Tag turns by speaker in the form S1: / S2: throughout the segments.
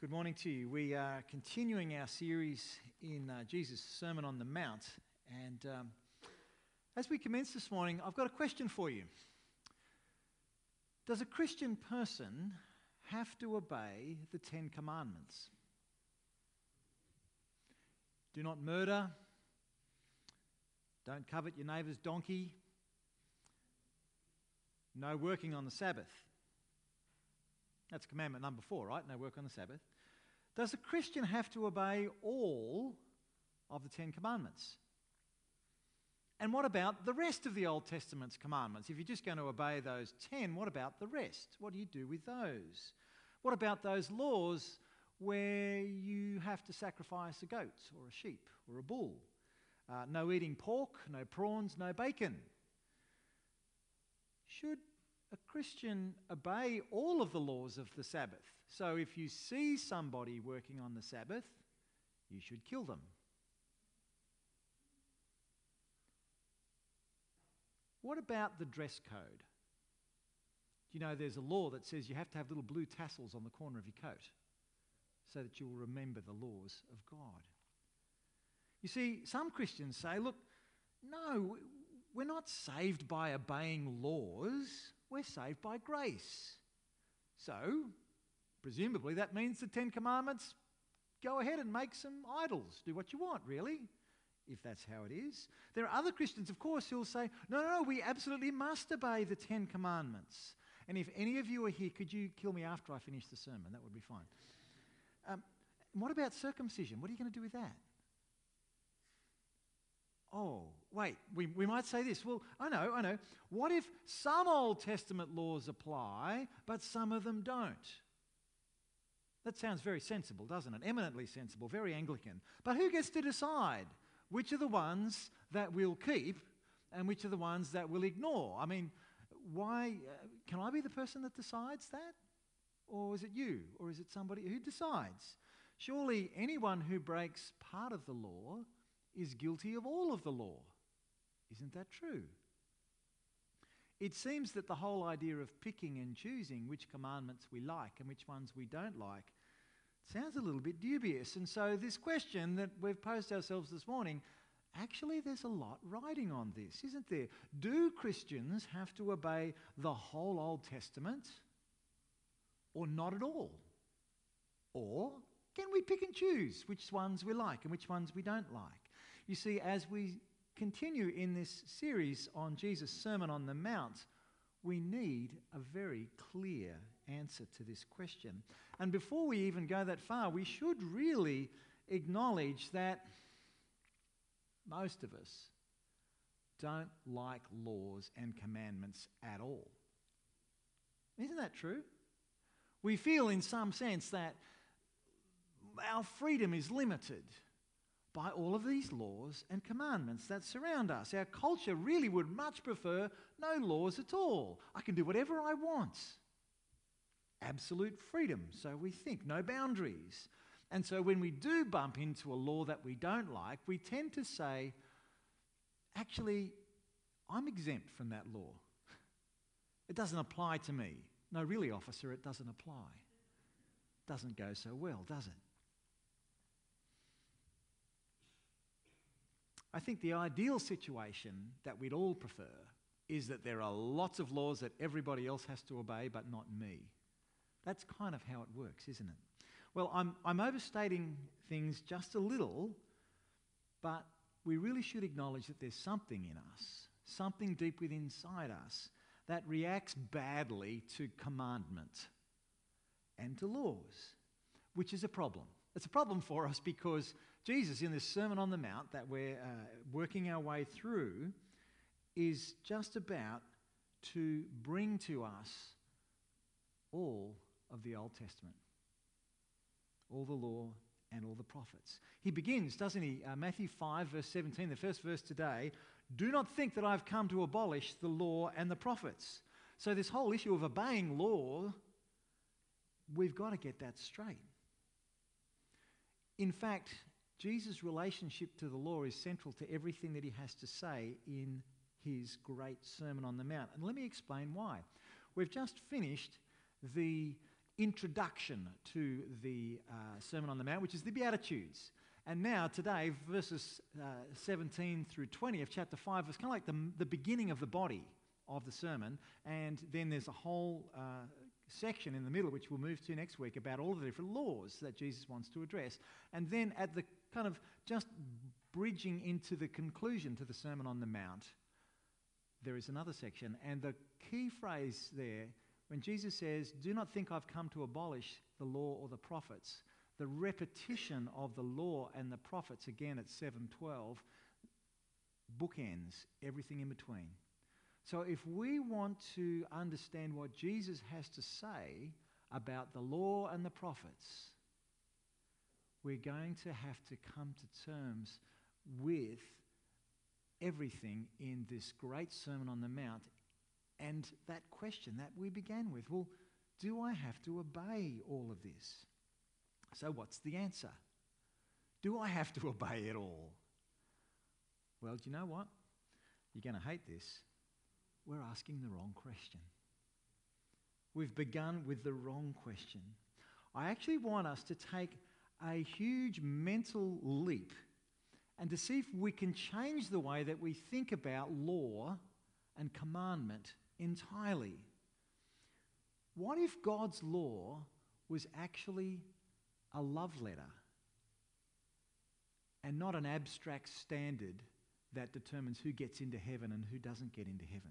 S1: Good morning to you. We are continuing our series in uh, Jesus' Sermon on the Mount. And um, as we commence this morning, I've got a question for you. Does a Christian person have to obey the Ten Commandments? Do not murder. Don't covet your neighbour's donkey. No working on the Sabbath. That's commandment number four, right? No work on the Sabbath. Does a Christian have to obey all of the Ten Commandments? And what about the rest of the Old Testament's commandments? If you're just going to obey those 10, what about the rest? What do you do with those? What about those laws where you have to sacrifice a goat or a sheep or a bull? Uh, no eating pork, no prawns, no bacon. Should a Christian obey all of the laws of the Sabbath. So if you see somebody working on the Sabbath, you should kill them. What about the dress code? You know there's a law that says you have to have little blue tassels on the corner of your coat so that you'll remember the laws of God? You see, some Christians say, look, no, we're not saved by obeying laws. We're saved by grace. So, presumably, that means the Ten Commandments go ahead and make some idols. Do what you want, really, if that's how it is. There are other Christians, of course, who'll say, no, no, no, we absolutely must obey the Ten Commandments. And if any of you are here, could you kill me after I finish the sermon? That would be fine. Um, what about circumcision? What are you going to do with that? Oh, wait, we, we might say this. Well, I know, I know. What if some Old Testament laws apply, but some of them don't? That sounds very sensible, doesn't it? Eminently sensible, very Anglican. But who gets to decide which are the ones that we'll keep and which are the ones that we'll ignore? I mean, why? Uh, can I be the person that decides that? Or is it you? Or is it somebody who decides? Surely anyone who breaks part of the law is guilty of all of the law. Isn't that true? It seems that the whole idea of picking and choosing which commandments we like and which ones we don't like sounds a little bit dubious. And so, this question that we've posed ourselves this morning actually, there's a lot riding on this, isn't there? Do Christians have to obey the whole Old Testament or not at all? Or can we pick and choose which ones we like and which ones we don't like? You see, as we continue in this series on Jesus' Sermon on the Mount, we need a very clear answer to this question. And before we even go that far, we should really acknowledge that most of us don't like laws and commandments at all. Isn't that true? We feel, in some sense, that our freedom is limited by all of these laws and commandments that surround us. Our culture really would much prefer no laws at all. I can do whatever I want. Absolute freedom, so we think, no boundaries. And so when we do bump into a law that we don't like, we tend to say, actually, I'm exempt from that law. It doesn't apply to me. No, really, officer, it doesn't apply. Doesn't go so well, does it? I think the ideal situation that we'd all prefer is that there are lots of laws that everybody else has to obey, but not me. That's kind of how it works, isn't it? Well, I'm, I'm overstating things just a little, but we really should acknowledge that there's something in us, something deep within inside us, that reacts badly to commandment and to laws, which is a problem. It's a problem for us because Jesus, in this Sermon on the Mount that we're uh, working our way through, is just about to bring to us all of the Old Testament, all the law and all the prophets. He begins, doesn't he? Uh, Matthew 5, verse 17, the first verse today Do not think that I've come to abolish the law and the prophets. So, this whole issue of obeying law, we've got to get that straight. In fact, Jesus' relationship to the law is central to everything that he has to say in his great Sermon on the Mount. And let me explain why. We've just finished the introduction to the uh, Sermon on the Mount, which is the Beatitudes. And now, today, verses uh, 17 through 20 of chapter 5 is kind of like the, the beginning of the body of the sermon. And then there's a whole uh, section in the middle, which we'll move to next week, about all the different laws that Jesus wants to address. And then at the kind of just bridging into the conclusion to the Sermon on the Mount, there is another section. And the key phrase there, when Jesus says, Do not think I've come to abolish the law or the prophets, the repetition of the law and the prophets again at 712 bookends everything in between. So if we want to understand what Jesus has to say about the law and the prophets, we're going to have to come to terms with everything in this great Sermon on the Mount and that question that we began with well, do I have to obey all of this? So, what's the answer? Do I have to obey it all? Well, do you know what? You're going to hate this. We're asking the wrong question. We've begun with the wrong question. I actually want us to take a huge mental leap and to see if we can change the way that we think about law and commandment entirely. What if God's law was actually a love letter and not an abstract standard that determines who gets into heaven and who doesn't get into heaven?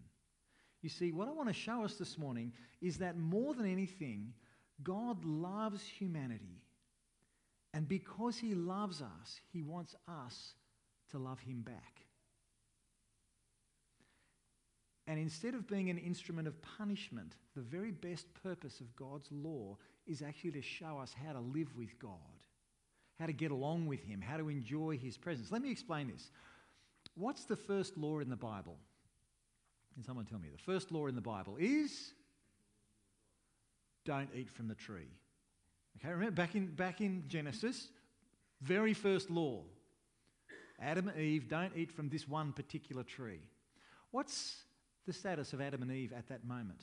S1: You see, what I want to show us this morning is that more than anything, God loves humanity. And because he loves us, he wants us to love him back. And instead of being an instrument of punishment, the very best purpose of God's law is actually to show us how to live with God, how to get along with Him, how to enjoy His presence. Let me explain this. What's the first law in the Bible? Can someone tell me? The first law in the Bible is don't eat from the tree. Okay, remember back in, back in Genesis, very first law Adam and Eve don't eat from this one particular tree. What's the status of Adam and Eve at that moment?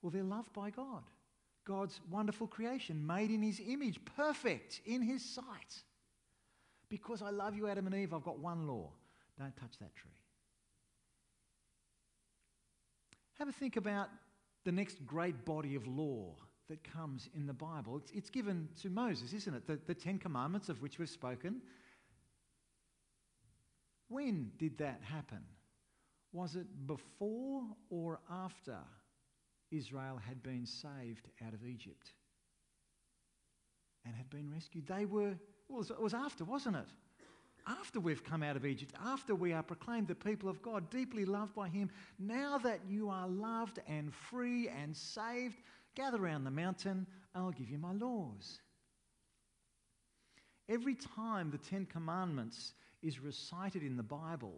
S1: Well, they're loved by God. God's wonderful creation, made in his image, perfect in his sight. Because I love you, Adam and Eve, I've got one law don't touch that tree. Have a think about the next great body of law that comes in the Bible. It's, it's given to Moses, isn't it? The, the Ten Commandments of which we've spoken. When did that happen? Was it before or after Israel had been saved out of Egypt and had been rescued? They were, well, it was after, wasn't it? After we've come out of Egypt, after we are proclaimed the people of God, deeply loved by Him, now that you are loved and free and saved, gather around the mountain and I'll give you my laws. Every time the Ten Commandments is recited in the Bible,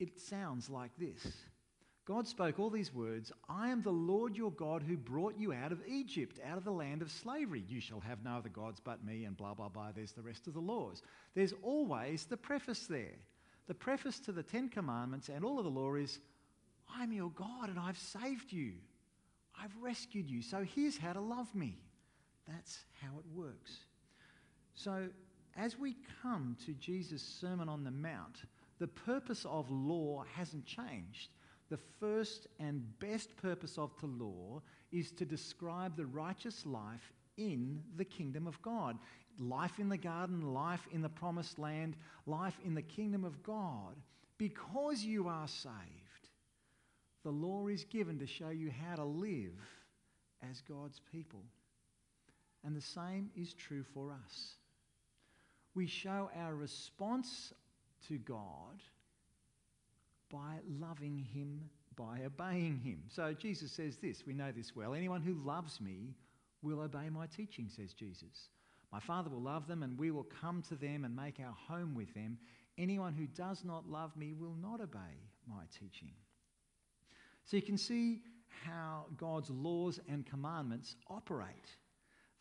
S1: it sounds like this God spoke all these words I am the Lord your God who brought you out of Egypt, out of the land of slavery. You shall have no other gods but me, and blah, blah, blah. There's the rest of the laws. There's always the preface there. The preface to the Ten Commandments and all of the law is I'm your God and I've saved you. I've rescued you. So here's how to love me. That's how it works. So as we come to Jesus' Sermon on the Mount, the purpose of law hasn't changed. The first and best purpose of the law is to describe the righteous life in the kingdom of God. Life in the garden, life in the promised land, life in the kingdom of God. Because you are saved, the law is given to show you how to live as God's people. And the same is true for us. We show our response to God by loving him, by obeying him. So Jesus says this, we know this well. Anyone who loves me will obey my teaching, says Jesus. My Father will love them, and we will come to them and make our home with them. Anyone who does not love me will not obey my teaching. So you can see how God's laws and commandments operate.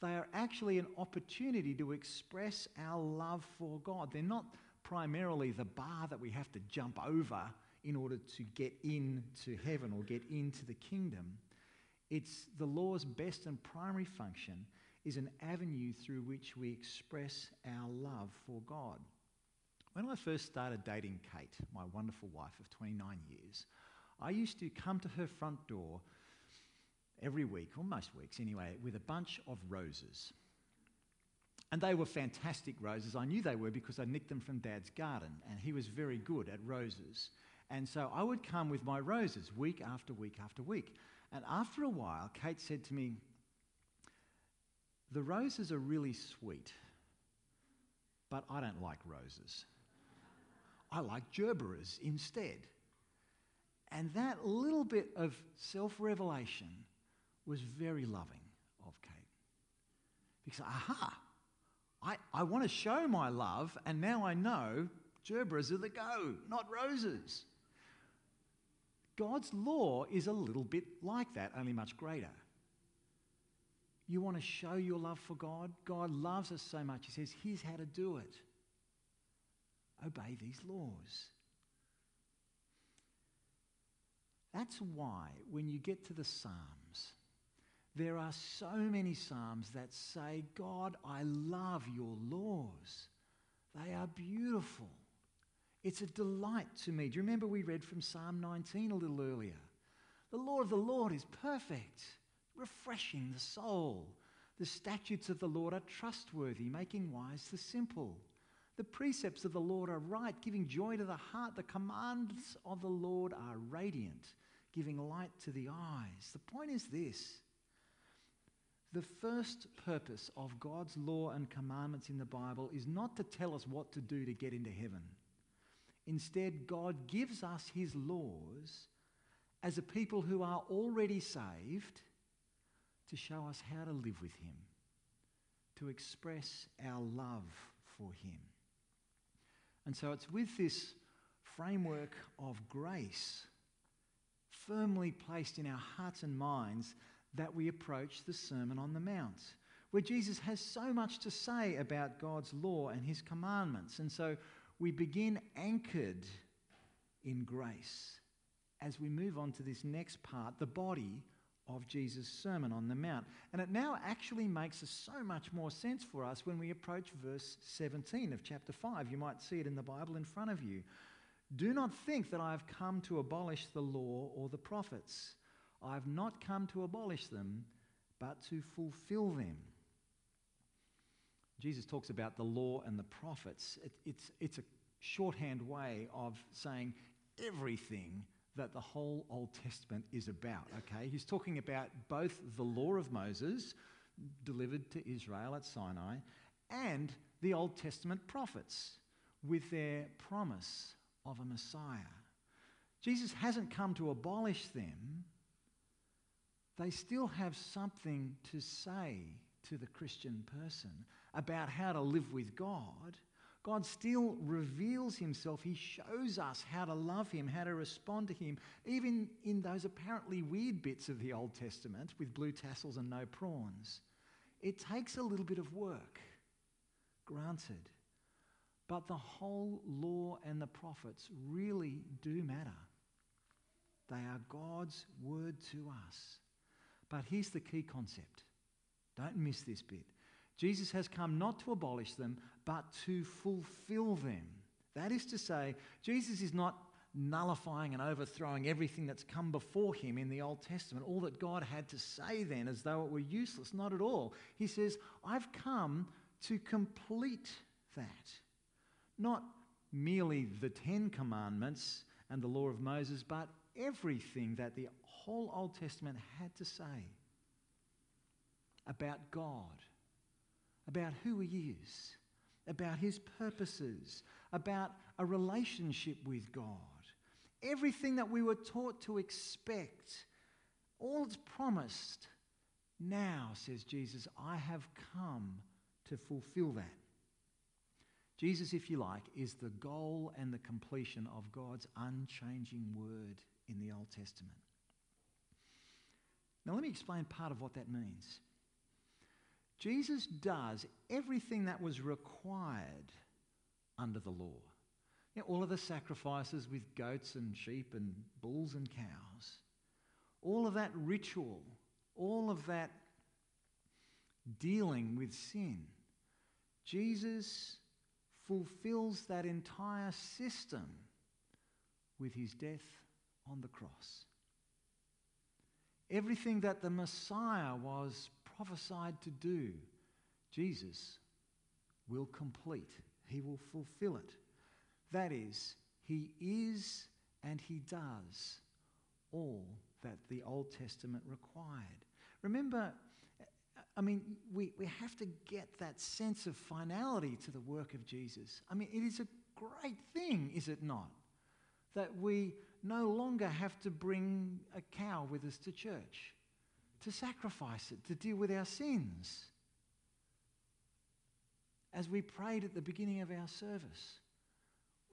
S1: They are actually an opportunity to express our love for God. They're not primarily the bar that we have to jump over in order to get into heaven or get into the kingdom. It's the law's best and primary function is an avenue through which we express our love for God. When I first started dating Kate, my wonderful wife of 29 years, I used to come to her front door every week, or most weeks anyway, with a bunch of roses. And they were fantastic roses. I knew they were because I nicked them from Dad's garden, and he was very good at roses. And so I would come with my roses week after week after week. And after a while, Kate said to me, The roses are really sweet, but I don't like roses. I like gerberas instead. And that little bit of self revelation was very loving of Kate. Because, aha, I, I want to show my love, and now I know gerberas are the go, not roses. God's law is a little bit like that, only much greater. You want to show your love for God? God loves us so much. He says, Here's how to do it obey these laws. That's why when you get to the Psalms, there are so many Psalms that say, God, I love your laws. They are beautiful. It's a delight to me. Do you remember we read from Psalm 19 a little earlier? The law of the Lord is perfect, refreshing the soul. The statutes of the Lord are trustworthy, making wise the simple. The precepts of the Lord are right, giving joy to the heart. The commands of the Lord are radiant, giving light to the eyes. The point is this the first purpose of God's law and commandments in the Bible is not to tell us what to do to get into heaven. Instead, God gives us his laws as a people who are already saved to show us how to live with him, to express our love for him. And so it's with this framework of grace firmly placed in our hearts and minds that we approach the Sermon on the Mount, where Jesus has so much to say about God's law and his commandments. And so we begin anchored in grace as we move on to this next part, the body of Jesus' Sermon on the Mount. And it now actually makes so much more sense for us when we approach verse 17 of chapter 5. You might see it in the Bible in front of you. Do not think that I have come to abolish the law or the prophets. I have not come to abolish them, but to fulfill them. Jesus talks about the law and the prophets. It, it's, it's a shorthand way of saying everything that the whole Old Testament is about, okay? He's talking about both the law of Moses, delivered to Israel at Sinai, and the Old Testament prophets with their promise of a Messiah. Jesus hasn't come to abolish them, they still have something to say to the Christian person about how to live with God. God still reveals himself. He shows us how to love him, how to respond to him, even in those apparently weird bits of the Old Testament with blue tassels and no prawns. It takes a little bit of work, granted. But the whole law and the prophets really do matter. They are God's word to us. But here's the key concept don't miss this bit. Jesus has come not to abolish them, but to fulfill them. That is to say, Jesus is not nullifying and overthrowing everything that's come before him in the Old Testament, all that God had to say then as though it were useless. Not at all. He says, I've come to complete that. Not merely the Ten Commandments and the law of Moses, but everything that the whole Old Testament had to say about God, about who He is, about His purposes, about a relationship with God. Everything that we were taught to expect, all that's promised. Now, says Jesus, I have come to fulfill that. Jesus, if you like, is the goal and the completion of God's unchanging word in the Old Testament. Now, let me explain part of what that means. Jesus does everything that was required under the law. You know, all of the sacrifices with goats and sheep and bulls and cows, all of that ritual all of that dealing with sin. Jesus fulfills that entire system with his death on the cross. Everything that the Messiah was prophesied to do, Jesus will complete. He will fulfill it. That is, he is and he does all that the Old Testament required. Remember, I mean, we, we have to get that sense of finality to the work of Jesus. I mean, it is a great thing, is it not? That we no longer have to bring a cow with us to church, to sacrifice it, to deal with our sins. As we prayed at the beginning of our service,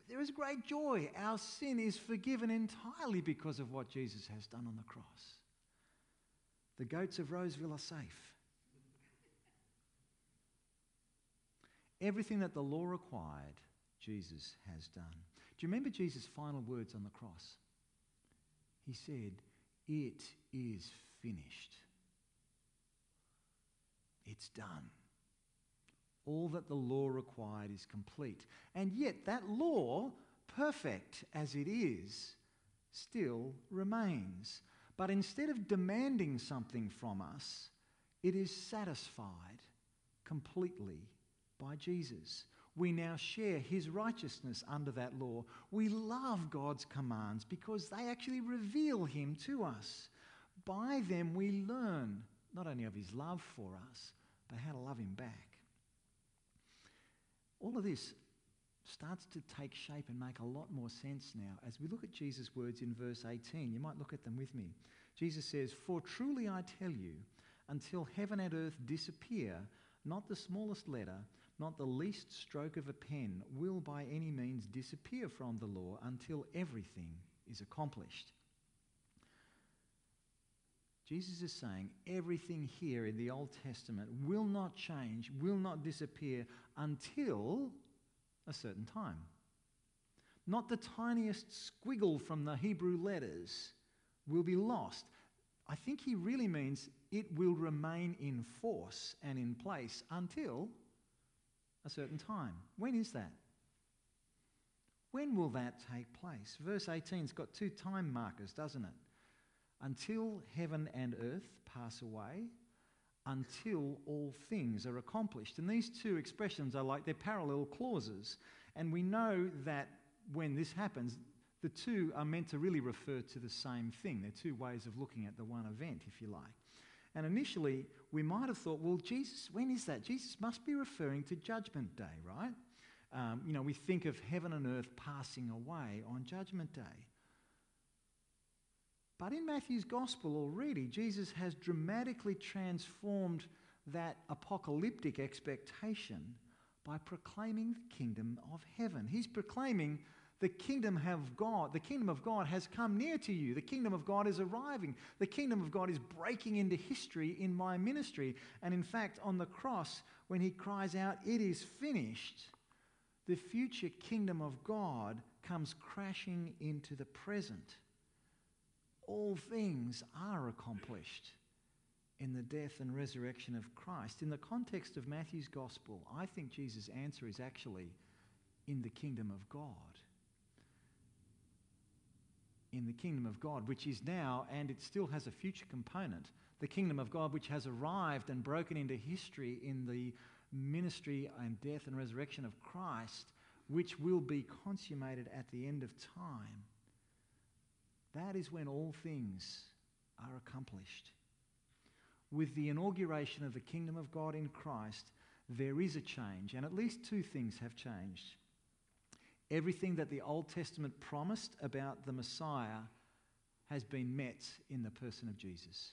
S1: there is great joy. Our sin is forgiven entirely because of what Jesus has done on the cross. The goats of Roseville are safe. Everything that the law required, Jesus has done. Do you remember Jesus' final words on the cross? He said, It is finished. It's done. All that the law required is complete. And yet, that law, perfect as it is, still remains. But instead of demanding something from us, it is satisfied completely by Jesus. We now share his righteousness under that law. We love God's commands because they actually reveal him to us. By them, we learn not only of his love for us, but how to love him back. All of this starts to take shape and make a lot more sense now as we look at Jesus' words in verse 18. You might look at them with me. Jesus says, For truly I tell you, until heaven and earth disappear, not the smallest letter, not the least stroke of a pen will by any means disappear from the law until everything is accomplished. Jesus is saying everything here in the Old Testament will not change, will not disappear until a certain time. Not the tiniest squiggle from the Hebrew letters will be lost. I think he really means it will remain in force and in place until a certain time. When is that? When will that take place? Verse 18's got two time markers, doesn't it? Until heaven and earth pass away, until all things are accomplished. And these two expressions are like they're parallel clauses. And we know that when this happens, the two are meant to really refer to the same thing. They're two ways of looking at the one event, if you like. And initially, we might have thought, well, Jesus, when is that? Jesus must be referring to Judgment Day, right? Um, you know, we think of heaven and earth passing away on Judgment Day. But in Matthew's Gospel already, Jesus has dramatically transformed that apocalyptic expectation by proclaiming the kingdom of heaven. He's proclaiming the kingdom of God, the kingdom of God has come near to you. The kingdom of God is arriving. The kingdom of God is breaking into history in my ministry. And in fact, on the cross, when he cries out, It is finished, the future kingdom of God comes crashing into the present. All things are accomplished in the death and resurrection of Christ. In the context of Matthew's gospel, I think Jesus' answer is actually in the kingdom of God in the kingdom of God, which is now, and it still has a future component, the kingdom of God, which has arrived and broken into history in the ministry and death and resurrection of Christ, which will be consummated at the end of time. That is when all things are accomplished. With the inauguration of the kingdom of God in Christ, there is a change, and at least two things have changed. Everything that the Old Testament promised about the Messiah has been met in the person of Jesus.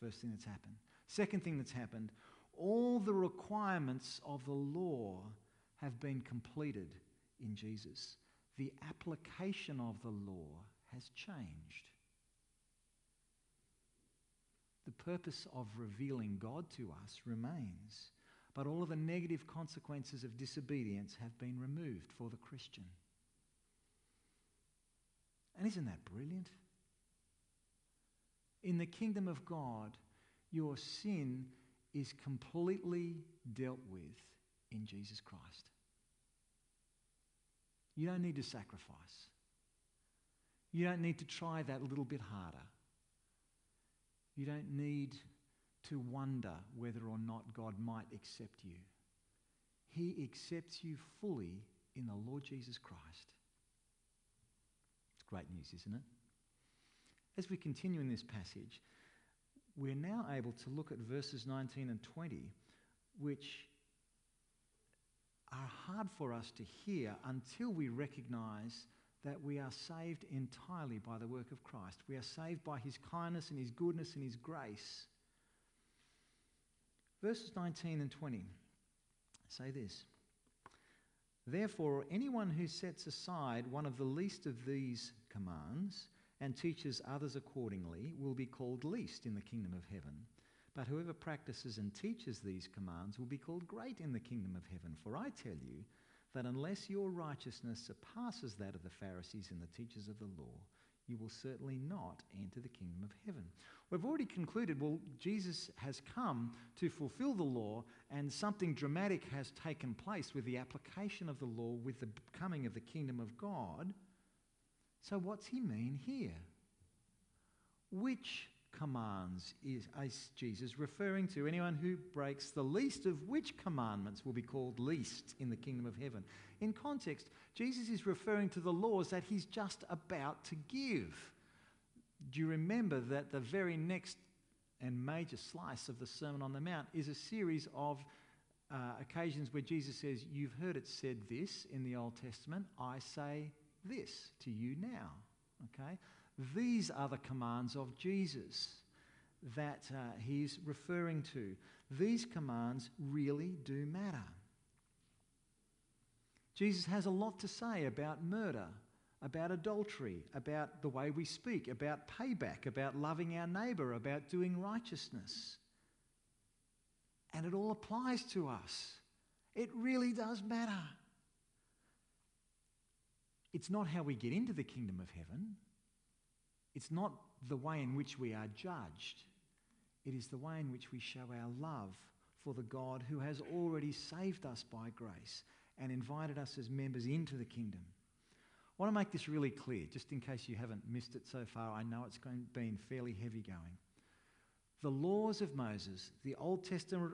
S1: First thing that's happened. Second thing that's happened, all the requirements of the law have been completed in Jesus. The application of the law has changed. The purpose of revealing God to us remains but all of the negative consequences of disobedience have been removed for the Christian. And isn't that brilliant? In the kingdom of God, Your sin is completely dealt with in Jesus Christ. You don't need to sacrifice. You don't need to try that little bit harder. You don't need to wonder whether or not God might accept you. He accepts you fully in the Lord Jesus Christ. It's great news, isn't it? As we continue in this passage, we're now able to look at verses 19 and 20, which are hard for us to hear until we recognize that we are saved entirely by the work of Christ. We are saved by his kindness and his goodness and his grace. Verses 19 and 20 say this Therefore, anyone who sets aside one of the least of these commands and teaches others accordingly will be called least in the kingdom of heaven. But whoever practices and teaches these commands will be called great in the kingdom of heaven. For I tell you that unless your righteousness surpasses that of the Pharisees and the teachers of the law, you will certainly not enter the kingdom of heaven. We've already concluded, well, Jesus has come to fulfill the law, and something dramatic has taken place with the application of the law with the coming of the kingdom of God. So, what's he mean here? Which commands is, is Jesus referring to? Anyone who breaks the least of which commandments will be called least in the kingdom of heaven? In context, Jesus is referring to the laws that he's just about to give. Do you remember that the very next and major slice of the Sermon on the Mount is a series of uh, occasions where Jesus says, You've heard it said this in the Old Testament, I say this to you now. Okay? These are the commands of Jesus that uh, he's referring to. These commands really do matter. Jesus has a lot to say about murder, about adultery, about the way we speak, about payback, about loving our neighbour, about doing righteousness. And it all applies to us. It really does matter. It's not how we get into the kingdom of heaven. It's not the way in which we are judged. It is the way in which we show our love for the God who has already saved us by grace and invited us as members into the kingdom. I want to make this really clear, just in case you haven't missed it so far. I know it's been fairly heavy going. The laws of Moses, the Old Testament,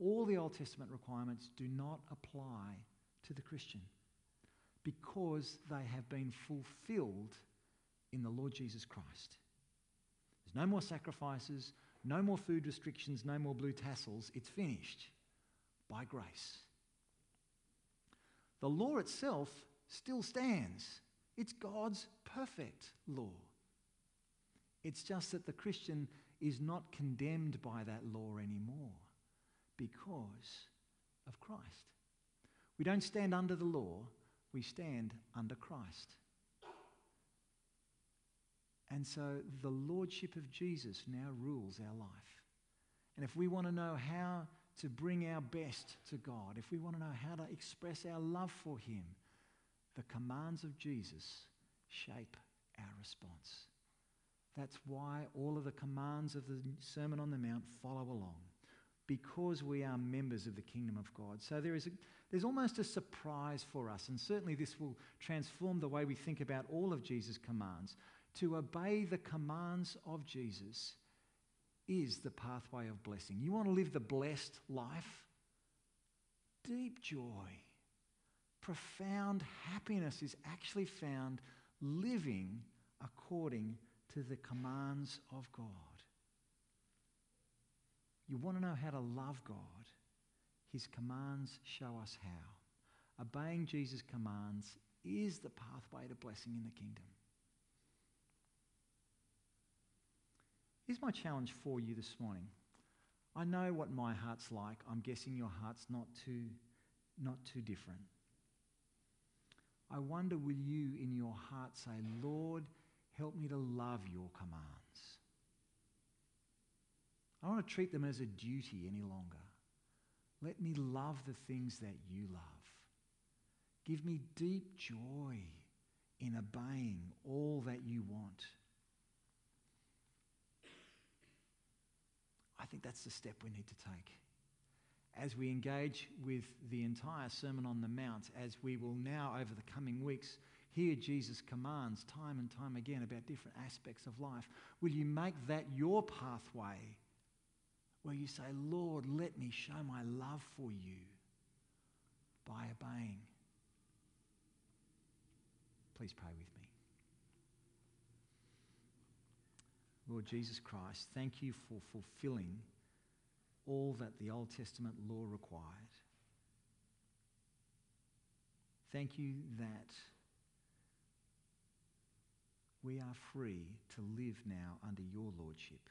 S1: all the Old Testament requirements do not apply to the Christian because they have been fulfilled in the Lord Jesus Christ. There's no more sacrifices, no more food restrictions, no more blue tassels. It's finished by grace. The law itself still stands, it's God's perfect law. It's just that the Christian is not condemned by that law anymore because of Christ. We don't stand under the law, we stand under Christ. And so the Lordship of Jesus now rules our life. And if we want to know how to bring our best to God, if we want to know how to express our love for Him, the commands of Jesus shape our response. That's why all of the commands of the Sermon on the Mount follow along, because we are members of the kingdom of God. So there is a, there's almost a surprise for us, and certainly this will transform the way we think about all of Jesus' commands. To obey the commands of Jesus is the pathway of blessing. You want to live the blessed life? Deep joy, profound happiness is actually found living according to the commands of God. You want to know how to love God? His commands show us how. Obeying Jesus' commands is the pathway to blessing in the kingdom. Here's my challenge for you this morning. I know what my heart's like. I'm guessing your heart's not too, not too different. I wonder, will you in your heart say, Lord, help me to love your commands? I don't want to treat them as a duty any longer. Let me love the things that you love. Give me deep joy in obeying all that you want. I think that's the step we need to take. As we engage with the entire Sermon on the Mount, as we will now over the coming weeks hear Jesus' commands time and time again about different aspects of life, will you make that your pathway where you say, Lord, let me show my love for you by obeying? Please pray with me. Lord Jesus Christ, thank you for fulfilling all that the Old Testament law required. Thank you that we are free to live now under your lordship.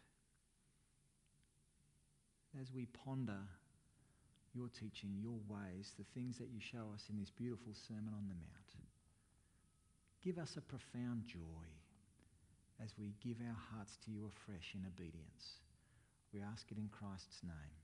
S1: As we ponder your teaching, your ways, the things that you show us in this beautiful Sermon on the Mount, give us a profound joy as we give our hearts to you afresh in obedience. We ask it in Christ's name.